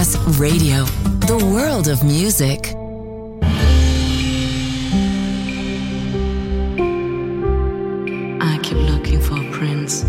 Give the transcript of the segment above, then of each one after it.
Masterclass Radio, the world of music. I keep looking for a prince.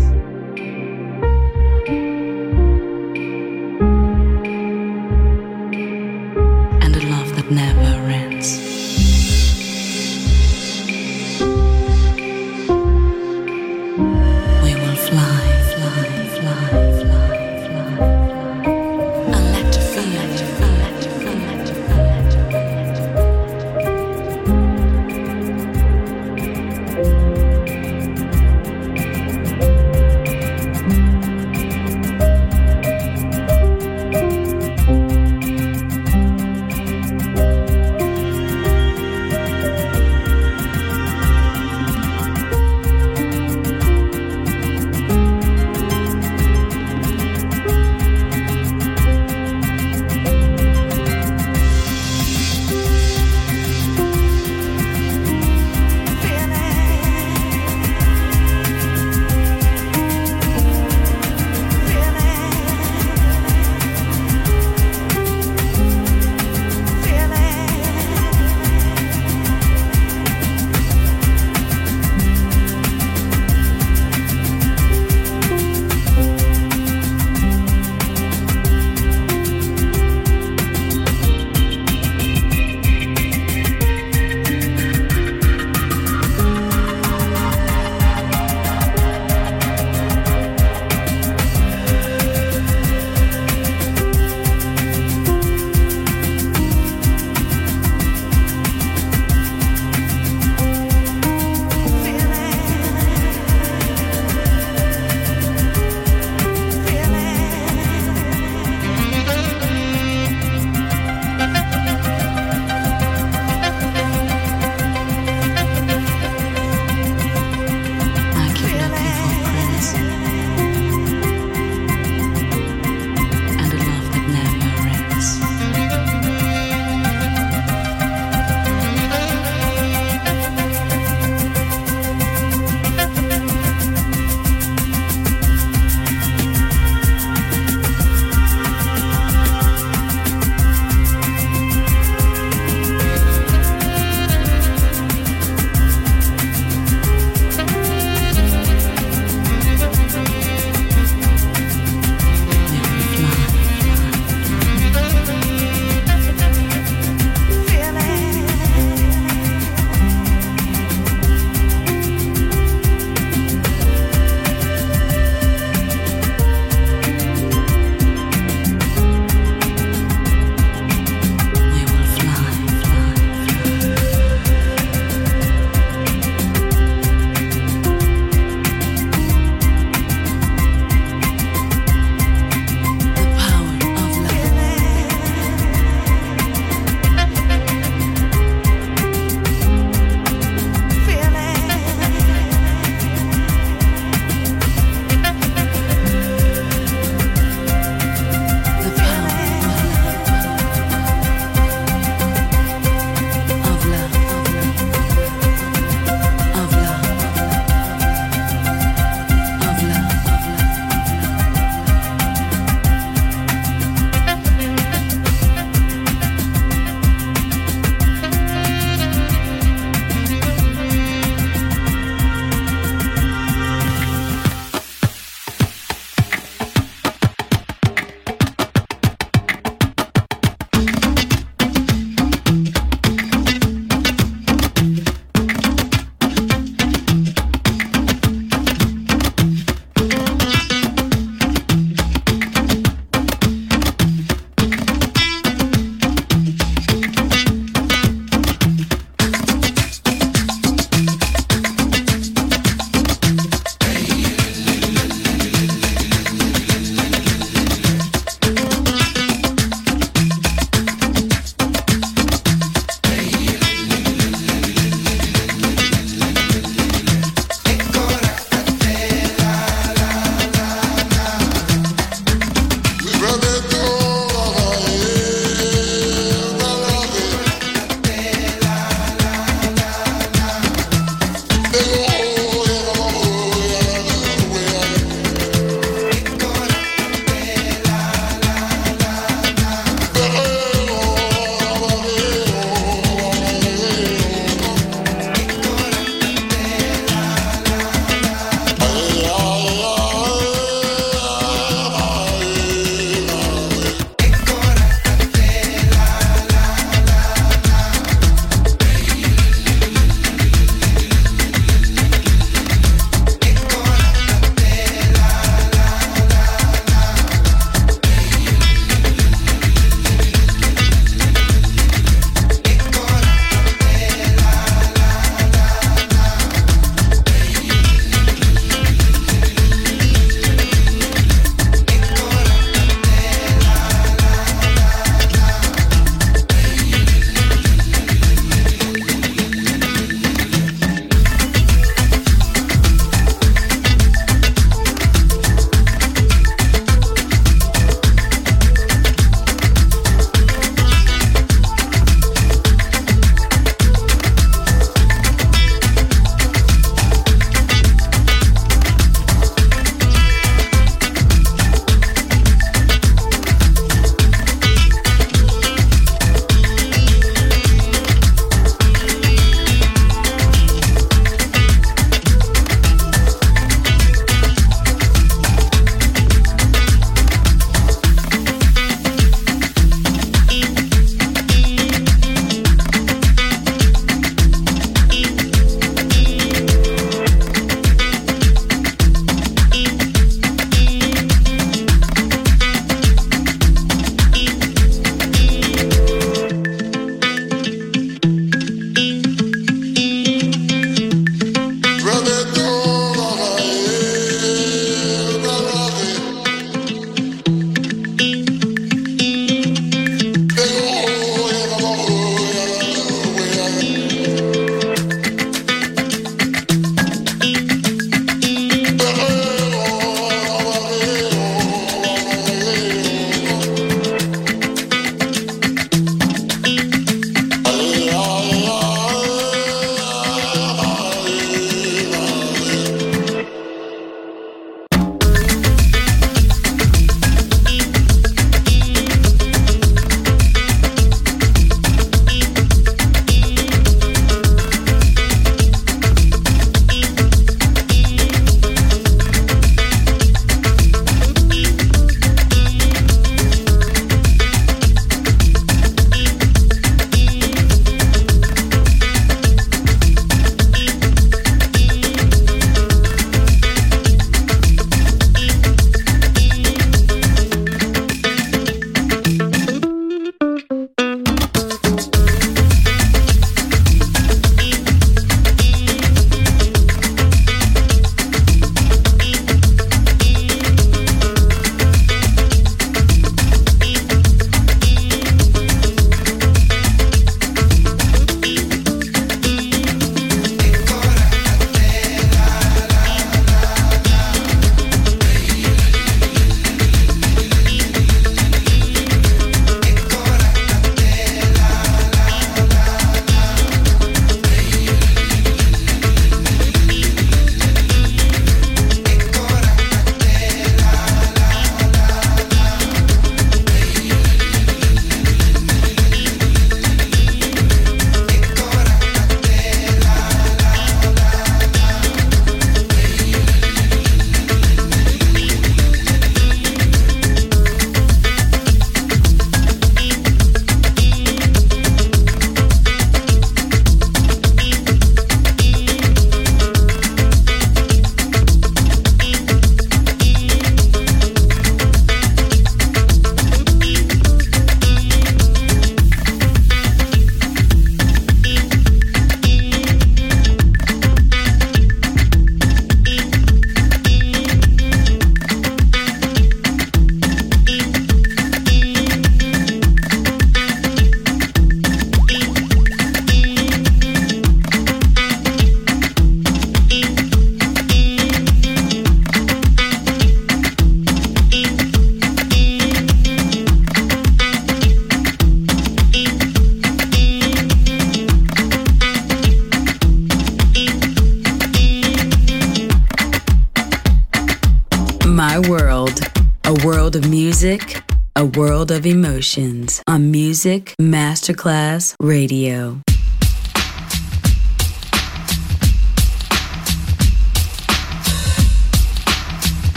Emotions on Music Masterclass Radio.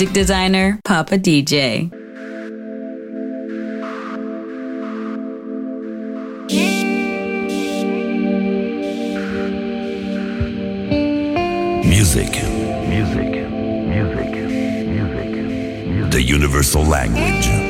music designer Papa DJ. Music. Music. Music. Music. Music. The universal language.